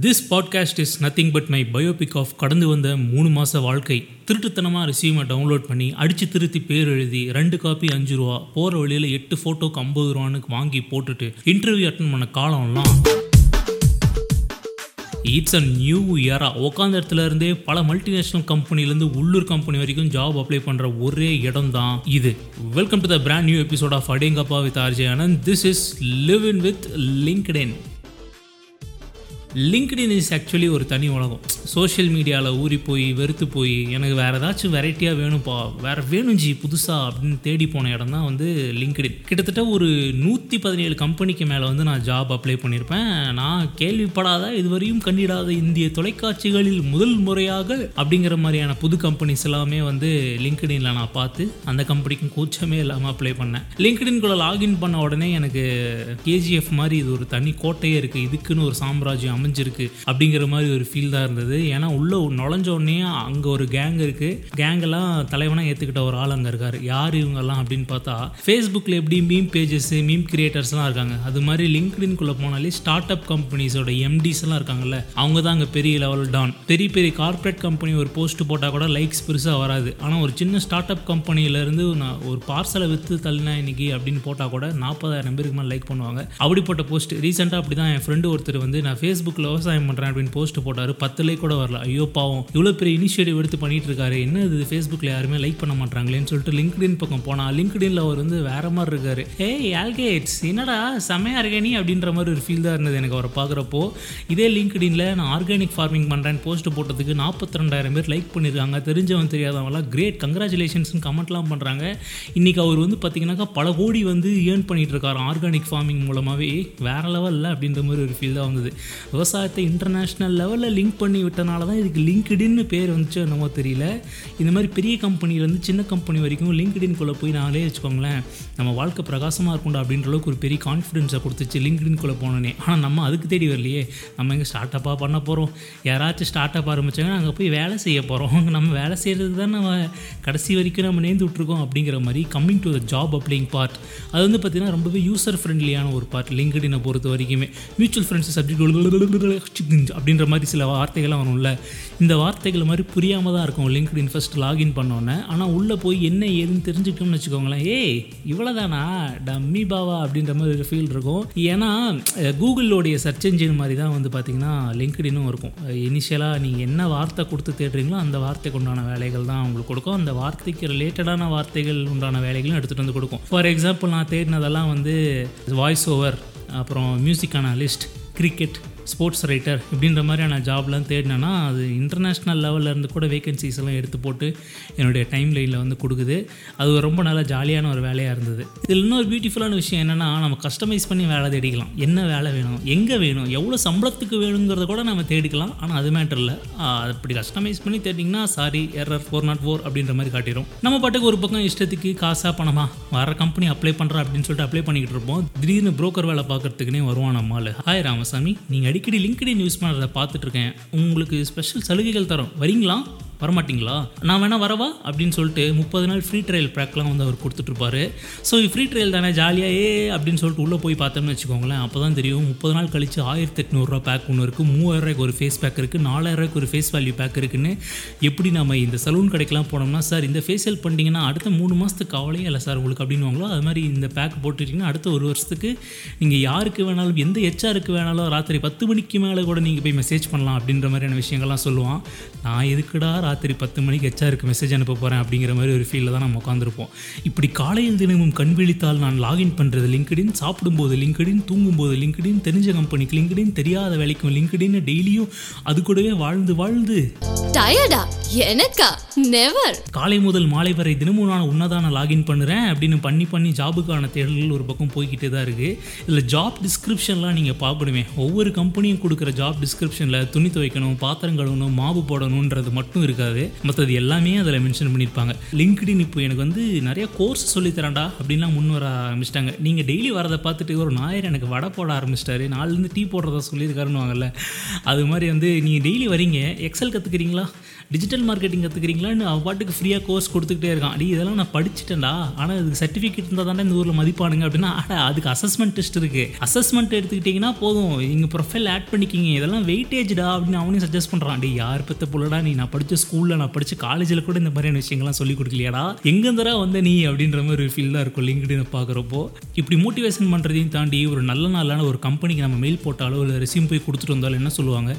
This podcast is nothing but my biopic of கடந்து வந்த மூணு மாத வாழ்க்கை. திருட்டுத்தனமாக ரிசீமை டவுன்லோட் பண்ணி அடித்து திருத்தி பேர் எழுதி ரெண்டு காப்பி அஞ்சு ரூபா போகிற வழியில் எட்டு ஃபோட்டோக்கு ஐம்பது ரூபான்னு வாங்கி போட்டுட்டு இன்டர்வியூ அட்டன் பண்ண காலம்லாம். இட்ஸ் அ நியூ இயரா உட்காந்த இடத்துல இருந்தே பல மல்டிநேஷ்னல் கம்பெனிலேருந்து உள்ளூர் கம்பெனி வரைக்கும் ஜாப் அப்ளை பண்ணுற ஒரே இடம் தான் இது. Welcome to the brand new episode of Adengappa with RJ Anand this is live in with LinkedIn LinkedIn is actually ஒரு தனி உலகம். சோஷியல் மீடியாவில் ஊறி போய் வெறுத்து போய் எனக்கு வேறு ஏதாச்சும் வெரைட்டியாக வேணும்ப்பா வேறு வேணும் ஜி புதுசாக அப்படின்னு தேடி போன இடம் தான் வந்து லிங்க்டின் கிட்டத்தட்ட ஒரு நூற்றி பதினேழு கம்பெனிக்கு மேலே வந்து நான் ஜாப் அப்ளை பண்ணியிருப்பேன் நான் கேள்விப்படாத இதுவரையும் கண்டிடாத இந்திய தொலைக்காட்சிகளில் முதல் முறையாக அப்படிங்கிற மாதிரியான புது கம்பெனிஸ் எல்லாமே வந்து லிங்க்டினில் நான் பார்த்து அந்த கம்பெனிக்கும் கூச்சமே இல்லாமல் அப்ளை பண்ணேன். லிங்க்டின்குள்ளே லாகின் பண்ண உடனே எனக்கு கேஜிஎஃப் மாதிரி இது ஒரு தனி கோட்டையே இருக்குது இதுக்குன்னு ஒரு சாம்ராஜ்யம் அமைஞ்சிருக்கு அப்படிங்கிற மாதிரி ஒரு ஃபீல் தான் இருந்தது. ஏன்னா உள்ளே நுழைஞ்ச உடனே அங்கே ஒரு கேங் இருக்குது கேங்கெல்லாம் தலைவனாக ஏற்றுக்கிட்ட ஒரு ஆள் அங்கே இருக்கார். யார் இவங்கெல்லாம் அப்படின்னு பார்த்தா ஃபேஸ்புக்கில் எப்படி மீம் பேஜஸ் மீம் கிரியேட்டர்ஸ்லாம் இருக்காங்க. அது மாதிரி லிங்க்டின்குள்ளே போனாலே ஸ்டார்ட் அப் கம்பெனிஸோட எம்டிஸ் எல்லாம் இருக்காங்கல்ல அவங்க தான் அங்கே பெரிய லெவல் டான் பெரிய பெரிய கார்ப்பரேட் கம்பெனி ஒரு போஸ்ட் போட்டால் கூட லைக்ஸ் பெருசாக வராது. ஆனால் ஒரு சின்ன ஸ்டார்ட் அப் கம்பெனியிலேருந்து நான் ஒரு பார்சலை விற்று தள்ளினா இன்னைக்கு அப்படின்னு போட்டால் கூட நாற்பதாயிரம் பேருக்கு மேலே லைக் பண்ணுவாங்க. அப்படிப்பட்ட போஸ்ட் ரீசெண்டாக அப்படி தான் என் ஃப்ரெண்டு ஒருத்தர் வந்து நான் ஃபேஸ்புக்கில் விவசாயம் பண்ணுறேன் அப்படின்னு போஸ்ட் போட்டார். பத்துலேயே கூட வரல. ஐயோ பாவம். இவ்வளோ பெரிய இனிஷியேட்டிவ் எடுத்து பண்ணிட்டு இருக்காரு என்ன இது? ஃபேஸ்புக்கில் யாருமே லைக் பண்ண மாட்டாங்களேன்னு சொல்லிட்டு லிங்க்டின் பக்கம் போனால் லிங்க்டின்ல அவர் வந்து வேற மாதிரி இருக்காரு. ஏய் ஆல்கேட்ஸ் என்னடா? செமையா இருக்கே நீ? அப்படின்ற மாதிரி ஒரு ஃபீல் தான் இருந்தது எனக்கு அவரை பார்க்குறப்போ. இதே லிங்க்டின்ல நான் ஆர்கானிக் ஃபார்மிங் பண்ணுறேன்னு போஸ்ட் போட்டதுக்கு நாற்பத்தி ரெண்டாயிரம் பேர் லைக் பண்ணியிருக்காங்க தெரிஞ்சவன் தெரியாதவங்களாம் கிரேட் கங்க்ராச்சுலேஷன்ஸ்னு கமெண்ட்லாம் பண்ணுறாங்க இன்றைக்கி அவர் வந்து பார்த்தீங்கன்னாக்கா பல கோடி வந்து ஏர்ன் பண்ணிட்டு இருக்காரு ஆர்கானிக் ஃபார்மிங் மூலமாகவே வேற லெவலில் அப்படின்ற மாதிரி ஒரு ஃபீல் தான் வந்தது. விவசாயத்தை இன்டர்நேஷ்னல் லெவலில் லிங்க் பண்ணி விட்டனால தான் இதுக்கு லிங்க்டின்னு பேர் வந்துச்சு என்னமோ தெரியல. இந்த மாதிரி பெரிய கம்பெனிலேருந்து சின்ன கம்பெனி வரைக்கும் லிங்க்டின்குள்ளே போய் நாங்களே வச்சுக்கோங்களேன். நம்ம வாழ்க்கை பிரகாசமாக இருக்கும்டா அப்படின்ற அளவுக்கு ஒரு பெரிய கான்ஃபிடென்ஸை கொடுத்துச்சு லிங்க்டின்குள்ளே போனோன்னே ஆனால் நம்ம அதுக்கு தேடி வரலையே. நம்ம எங்கே ஸ்டார்ட் அப்பாக பண்ண போகிறோம் யாராச்சும் ஸ்டார்ட் அப் ஆரம்பிச்சாங்கன்னா அங்கே போய் வேலை செய்ய போகிறோம் நம்ம வேலை செய்கிறது தான் நம்ம கடைசி வரைக்கும் நம்ம நேர்ந்து விட்ருக்கோம் அப்படிங்கிற மாதிரி கம்மிங் டு த ஜாப் அப்படிங் பார்ட் அது வந்து பார்த்திங்கன்னா ரொம்பவே யூசர் ஃப்ரெண்ட்லியான ஒரு பார்ட் லிங்க்டினை பொறுத்த வரைக்குமே. மியூச்சுவல் ஃப்ரெண்ட்ஸ் சப்ஜெக்ட் அப்படின்ற மாதிரி சில வார்த்தைகள்லாம் வரும்ல. இந்த வார்த்தைகள் மாதிரி புரியாமல் தான் இருக்கும். லிங்க்டின் ஃபஸ்ட் லாகின் பண்ணோன்னே. ஆனால் உள்ளே போய் என்ன ஏதுன்னு தெரிஞ்சுக்கணும்னு வச்சுக்கோங்களேன். ஏய் இவ்வளோதானா டம்மி பாவா அப்படின்ற மாதிரி ஒரு ஃபீல் இருக்கும். ஏன்னா கூகுளோடைய சர்ச் என்ஜின் மாதிரி தான் வந்து பார்த்திங்கன்னா லிங்க்டினும் இருக்கும். இனிஷியலாக நீங்கள் என்ன வார்த்தை கொடுத்து தேடுறீங்களோ அந்த வார்த்தைக்கு உண்டான வேலைகள் தான் உங்களுக்கு கொடுக்கும். அந்த வார்த்தைக்கு ரிலேட்டடான வார்த்தைகள் உண்டான வேலைகளும் எடுத்துகிட்டு வந்து கொடுக்கும். ஃபார் எக்ஸாம்பிள் நான் தேடினதெல்லாம் வந்து வாய்ஸ் ஓவர் அப்புறம் music analyst cricket sports writer இப்படின்ற மாதிரியான ஜாப்லாம் தேடினேன்னா அது இன்டர்நேஷ்னல் லெவலில் இருந்து கூட வேகன்சிஸ் எல்லாம் எடுத்து போட்டு என்னுடைய டைம் லைனில் வந்து கொடுக்குது. அது ஒரு ரொம்ப நல்ல ஜாலியான ஒரு வேலையாக இருந்தது. இதில் இன்னொரு பியூட்டிஃபுல்லான விஷயம் என்னென்னா நம்ம கஸ்டமைஸ் பண்ணி வேலை தேடிக்கலாம். என்ன வேலை வேணும்? எங்கே வேணும்? எவ்வளோ சம்பளத்துக்கு வேணுங்கிறத கூட நம்ம தேடிக்கலாம். ஆனால் அது மேட்டர் இல்லை. அப்படி கஸ்டமைஸ் பண்ணி தேடிங்கன்னா sorry error four not four அப்படின்ற மாதிரி காட்டிடும் நம்ம பாட்டுக்கு ஒரு பக்கம் இஷ்டத்துக்கு காசாக பணமா? வர கம்பெனி அப்ளை பண்ணுறா அப்படின்னு சொல்லிட்டு அப்ளை பண்ணிக்கிட்டு இருப்போம். திடீர்னு ப்ரோக்கர் வேலை பார்க்கறதுக்குனே வருவான் நம்மால் ஹாய் ராமசாமி. நீங்கள் அடிக்கடி லிங்க்டின் யூஸ் பண்ணுறத பார்த்துட்ருக்கேன் உங்களுக்கு ஸ்பெஷல் சலுகைகள் தரோம். வரீங்களா? வரமாட்டிங்களா? நான் வேணால் வரவா? அப்படின்னு சொல்லிட்டு முப்பது நாள் ஃப்ரீ ட்ரையல் பேக்லாம் வந்து அவர் கொடுத்துட்ருப்பாரு. ஸோ ஃப்ரீ ட்ரையல் தானே ஜாலியாக ஏ அப்படின்னு சொல்லிட்டு உள்ளே போய் பார்த்தோம்னு வச்சுக்கோங்களேன் அப்போ தான் தெரியும் முப்பது நாள் கழிச்சு ஆயிரத்தி எட்நூறுரூவா பேக் ஒன்று இருக்குது மூவாயிரரூவாய்க்கு ஒரு ஃபேஸ் பேக் இருக்குது நாலாயிரரூவாய்க்கு ஒரு ஃபேஸ் வேல்யூ பேக் இருக்குன்னு எப்படி நம்ம இந்த சலூன் கடைக்கெலாம் போனோம்னா சார் இந்த ஃபேஷியல் பண்ணிட்டீங்கன்னா அடுத்த மூணு மாதத்துக்கு கவலையே இல்லை சார் உங்களுக்கு அப்படின்வாங்களோ அது மாதிரி இந்த பேக் போட்டுட்டிங்கன்னா அடுத்த ஒரு வருஷத்துக்கு நீங்கள் யாருக்கு வேணாலும் எந்த ஹெச்ஆருக்கு வேணாலும் ராத்திரி பத்து மணிக்கு மேலே கூட நீங்கள் போய் மெசேஜ் பண்ணலாம் அப்படின்ற மாதிரியான விஷயங்கள்லாம் சொல்லுவான். நான் எதுக்குடா ராத்திரி பத்து மணிக்கு ஹெச்ஆருக்கு மெசேஜ் அனுப்ப போகிறேன் அப்படிங்கிற மாதிரி ஒரு ஃபீலில் தான் நம்ம உட்காந்துருப்போம் இப்படி காலையில் தினமும் கண் விழித்தால் நான் லாகின் பண்ணுறது லிங்க்டின் சாப்பிடும்போது லிங்க்டின் தூங்கும்போது லிங்க்டின் தெரிஞ்ச கம்பெனிக்கு லிங்க்டின் தெரியாத வேலைக்கும் லிங்க்டின் டெய்லியும் அது கூடவே வாழ்ந்து வாழ்ந்து. டயர்டா எனக்கா? நெவர் காலை முதல் மாலை வரை தினமும் நான் உன்னதான லாகின் பண்ணுறேன் அப்படின்னு பண்ணி பண்ணி ஜாபுக்கான தேடல்கள் ஒரு பக்கம் போய்கிட்டே தான் இருக்குது இதில் ஜாப் டிஸ்கிரிப்ஷன்லாம் நீங்கள் பார்க்கணுமே. ஒவ்வொரு கம்பெனியும் கொடுக்குற ஜாப் டிஸ்கிரிப்ஷனில் துணி துவைக்கணும் பாத்திரம் கழுவணும் மாவு போடணுன்றது மட்டும் இருக்காது இருக்காது. மற்றது எல்லாமே அதில் மென்ஷன் பண்ணியிருப்பாங்க லிங்க்டின் இப்போ எனக்கு வந்து நிறைய கோர்ஸ் சொல்லித்தரேன்டா அப்படின்லாம் முன் வர ஆரம்பிச்சிட்டாங்க. நீங்கள் டெய்லி வரதை பார்த்துட்டு ஒரு ஞாயிறு எனக்கு வடை போட ஆரம்பிச்சிட்டாரு. நாலுலேருந்து டீ போடுறதா சொல்லியிருக்காருன்னு அது மாதிரி வந்து நீங்கள் டெய்லி வரீங்க. எக்ஸல் கற்றுக்குறீங்களா டிஜிட்டல் மார்க்கெட்டிங் கற்றுக்குறீங்களான்னு அவ பாட்டுக்கு ஃப்ரீயாக கோர்ஸ் கொடுத்துக்கிட்டே இருக்கான். அடி இதெல்லாம் நான் படிச்சுட்டேன்டா. ஆனால் இதுக்கு சர்டிஃபிகேட் இருந்தால் தானே இந்த ஊரில் மதிப்பானுங்க அப்படின்னா ஆட அதுக்கு அசஸ்மெண்ட் டெஸ்ட் இருக்குது அசஸ்மெண்ட் எடுத்துக்கிட்டிங்கன்னா போதும். நீங்கள் ப்ரொஃபைல் ஆட் பண்ணிக்கிங்க. இதெல்லாம் வெயிட்டேஜ்டா அப்படின்னு அவனையும் சஜஸ்ட் பண்ணுறான் டே யார் பற்ற புள்ளடா நீ? நான் படித்த ஸ்கூலில் நான் படித்த காலேஜில் கூட இந்த மாதிரியான விஷயங்கள்லாம் சொல்லி கொடுக்கலையாடா? எங்கேருந்தரா வந்த நீ அப்படின்ற மாதிரி ஒரு ஃபீல் தான் இருக்கும் லிங்க்டினை பார்க்குறப்போ. இப்படி மோட்டிவேஷன் பண்ணுறதையும் தாண்டி ஒரு நல்ல நாளான ஒரு கம்பெனிக்கு நம்ம மெயில் போட்டாலோ இல்லை ரெசியூம் போய் கொடுத்துட்டு வந்தாலும் என்ன சொல்லுவாங்க?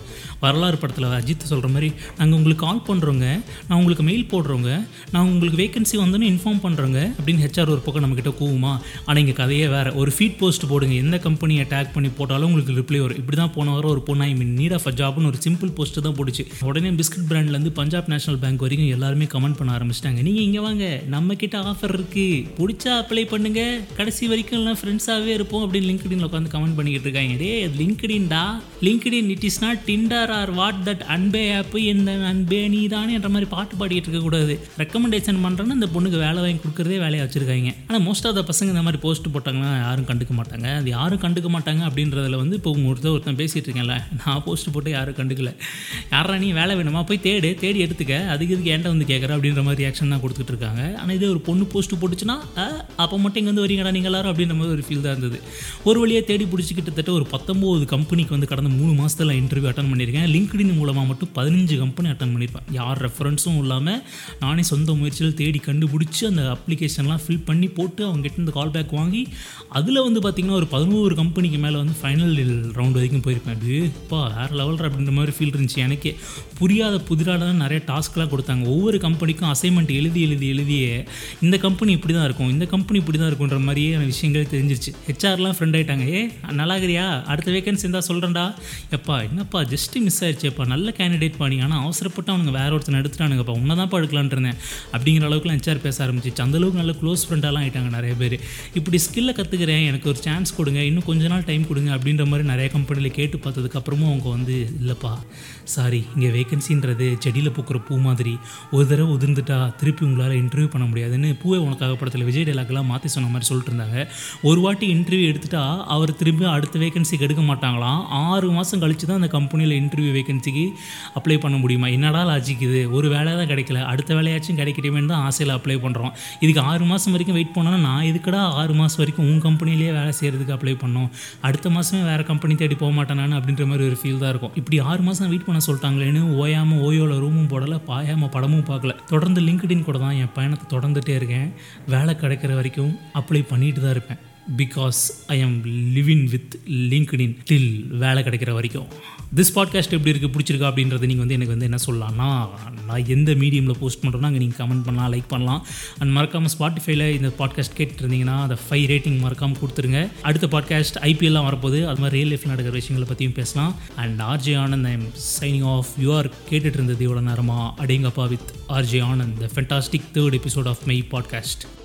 வரலாறு படத்தில் அஜித் சொல்கிற மாதிரி நாங்கள் உங்களுக்கு கால் பண்ணுறோங்க நான் உங்களுக்கு மெயில் போடுறோங்க. நான் உங்களுக்கு வேகன்சி வந்தோன்னு இன்ஃபார்ம் பண்ணுறோங்க அப்படின்னு ஹெச்ஆர் ஒரு பக்கம் நம்மக்கிட்ட கூவுமா? ஆனால் இங்கே கதையே வேறு. ஒரு ஃபீட் போஸ்ட் போடுங்க. எந்த கம்பெனியை டேக் பண்ணி போட்டாலும் உங்களுக்கு ரிப்ளை வரும். இப்படி தான் போன வாரம் ஒரு பொண்ணு ஐ மீன் நீட் ஆஃப் அ ஜாப்னு ஒரு சிம்பிள் போஸ்ட்டு தான் போட்டுச்சு. உடனே பிஸ்கட் பிராண்ட்லேருந்து பஞ்சாப் பஞ்சாப் நேஷனல் பேங்க் வரைக்கும் எல்லாருமே கமெண்ட் பண்ண ஆரம்பிச்சிட்டாங்க. நீங்கள் இங்கே வாங்க நம்ம கிட்ட ஆஃபர் இருக்குது பிடிச்சா அப்ளை பண்ணுங்க. கடைசி வரைக்கும் எல்லாம் ஃப்ரெண்ட்ஸாகவே இருப்போம் அப்படின்னு லிங்க்டின்ல உட்காந்து கமெண்ட் பண்ணிக்கிட்டு இருக்காங்க. டே அது லிங்க்டின்டா LinkedIn it is not Tinder or what that அன்பே ஆப் இந்த அன்பே நீ தானே என்ற மாதிரி பாட்டு பாடிக்கிட்டு இருக்கக்கூடாது ரெக்கமெண்டேஷன் பண்ணுறேன்னு அந்த பொண்ணுக்கு வேலை வாங்கி கொடுக்குறதே வேலையாக வச்சிருக்காங்க. ஆனால் மோஸ்ட் ஆஃப் த பசங்க இந்த மாதிரி போஸ்ட் போட்டாங்கன்னா யாரும் கண்டுக்க மாட்டாங்க. அது யாரும் கண்டுக்க மாட்டாங்க அப்படின்றதுல வந்து இப்போ உங்க ஒருத்தர் ஒருத்தன் பேசிகிட்டு இருக்கேன்ல. நான் போஸ்ட் போட்டு யாரும் கண்டுக்கல. யாரா நீ வேலை வேணுமா? போய் தேடு. தேடி எடுத்துக்க. அதுக்கு இதுக்கு ஏன்டா வந்து கேட்குற அப்படின்ற மாதிரி ரியாக்ஷன் தான் கொடுத்துட்டு இருக்காங்க. ஆனால் இதே ஒரு பொண்ணு போஸ்ட்டு போட்டுச்சுன்னா அப்போ மட்டும் இங்கே வந்து வரீங்கடா நீங்கள் எல்லாரும் அப்படின்ற மாதிரி ஒரு ஃபீல் தான் இருந்தது. ஒரு வழியாக தேடி பிடிச்சி கிட்டத்தட்ட ஒரு பத்தொம்போது கம்பெனிக்கு வந்து கடந்த மூணு மாதத்தில் இன்டர்வியூ அட்டன் பண்ணியிருக்கேன். லிங்க்டின் மூலமாக மட்டும் பதினஞ்சு கம்பெனி அட்டன் பண்ணியிருப்பேன். யார் ரெஃபரன்ஸும் இல்லாமல் நானே சொந்த முயற்சியில் தேடி கண்டுபிடிச்சி அந்த அப்ளிகேஷன்லாம் ஃபில் பண்ணி போட்டு அவங்ககிட்ட இருந்து கால் பேக் வாங்கி அதில் வந்து பார்த்திங்கன்னா ஒரு பதினோரு கம்பெனிக்கு மேலே வந்து ஃபைனல் ரவுண்ட் வரைக்கும் போயிருப்பேன். அது இப்போ வேறு லெவலில் அப்படின்ற மாதிரி ஃபீல் இருந்துச்சு எனக்கே. புரியாத புதிரால தான் நிறைய டாஸ்க்லாம் கொடுத்தாங்க. ஒவ்வொரு கம்பெனிக்கும் அசைன்மெண்ட் எழுதி எழுதி எழுதியே இந்த கம்பெனி இப்படி தான் இருக்கும் இந்த கம்பெனி இப்படி தான் இருக்குன்ற மாதிரியே விஷயங்கள் தெரிஞ்சிருச்சு. ஹெச்ஆர்லாம் ஃப்ரெண்ட் ஆகிட்டாங்க ஏ நல்லாகிறியா? அடுத்த வேகன்சி இருந்தால் சொல்கிறேன்டா எப்பா என்னப்பா ஜஸ்ட் மிஸ் ஆயிடுச்சேப்பா. நல்ல கேண்டிடேட் பண்ணி ஆனால் அவசரப்பட்டு அவனுங்க வேற ஒருத்தன் எடுத்துட்டானுங்கப்பா. உன்னை தான்ப்பா எடுக்கலான்ட்டு இருந்தேன். அப்படிங்கிற அளவுக்குலாம் ஹெச்ஆர் பேச ஆரம்பிச்சிச்சு. அந்த அளவுக்கு நல்ல க்ளோஸ் ஃப்ரெண்டாலாம் ஆகிட்டாங்க நிறைய பேர். இப்படி ஸ்கில்லை கற்றுக்கிறேன் எனக்கு ஒரு சான்ஸ் கொடுங்க. இன்னும் கொஞ்ச நாள் டைம் கொடுங்க. அப்படின்ற மாதிரி நிறைய கம்பெனியில் கேட்டு பார்த்ததுக்கப்புறமும் அவங்க வந்து இல்லைப்பா சாரி இங்கே வேகன்சின்றது செடியில் பூக்கிற பூ மாதிரி ஒரு தடவை உதிர்ந்துட்டா திருப்பி உங்களால் இன்டர்வியூ பண்ண முடியாதுன்னு பூவே உனக்காக படத்தில் விஜய் டைலாக்லாம் மாற்றி சொன்ன மாதிரி சொல்லிட்டு இருந்தாங்க. ஒரு வாட்டி இன்டர்வியூ எடுத்துட்டா அவர் திரும்பி அடுத்த வேகன்சிக்கு எடுக்க மாட்டாங்களாம். ஆறு மாதம் கழித்து தான் அந்த கம்பெனியில் இன்டர்வியூ வேகன்சிக்கு அப்ளை பண்ண முடியுமா? என்னடா லாஜிக் இது? ஒரு வேலை தான் கிடைக்கல. அடுத்த வேலையாச்சும் கிடைக்கட்டுமேனு தான் ஆசையில் அப்ளை பண்ணுறோம் இதுக்கு ஆறு மாதம் வரைக்கும் வெயிட் பண்ணோன்னா நான் இதுக்கடா ஆறு மாதம் வரைக்கும் உன் கம்பெனிலேயே வேலை செய்கிறதுக்கு அப்ளை பண்ணோம்? அடுத்த மாதமே வேறு கம்பெனி தேடி போக மாட்டேனான்னு அப்படின்ற மாதிரி ஒரு ஃபீல் தான் இருக்கும். இப்படி ஆறு மாதம் வெயிட் பண்ண சொல்லிட்டாங்களேன்னு ஓயாமல் ஓயோவில் ரூமும் போடலை பாயாமல் படமும் பார்க்கல. தொடர்ந்து லிங்க்டின் கூட தான் என் பயணத்தை தொடர்ந்துட்டே இருக்கேன். வேலை கிடைக்கிற வரைக்கும் அப்ளை பண்ணிட்டு தான் இருப்பேன். Because I am living with LinkedIn till வேலை கிடைக்கிற வரைக்கும். திஸ் பாட்காஸ்ட் எப்படி இருக்குது பிடிச்சிருக்கா அப்படின்றத நீங்கள் வந்து எனக்கு வந்து என்ன சொல்லலாம்னா நான் எந்த மீடியமில் போஸ்ட் பண்ணுறோன்னா அங்கே நீங்கள் கமெண்ட் பண்ணலாம் லைக் பண்ணலாம். அண்ட் மறக்காமல் ஸ்பாட்டிஃபைல இந்த பாட்காஸ்ட் கேட்டுருந்தீங்கன்னா அதை ஃபைவ் ரேட்டிங் மறக்காமல் கொடுத்துருங்க. அடுத்த பாட்காஸ்ட் ஐபிஎல்லாம் வரப்போகுது. அது மாதிரி ரியல் லைஃப்பில் நடக்கிற விஷயங்களை பற்றியும் பேசலாம். And RJ Anand I'm signing off you're கேட்டுட்டு இருந்தது இவ்வளோ நேரமாக Adengappa with RJ Anand the fantastic third episode of my podcast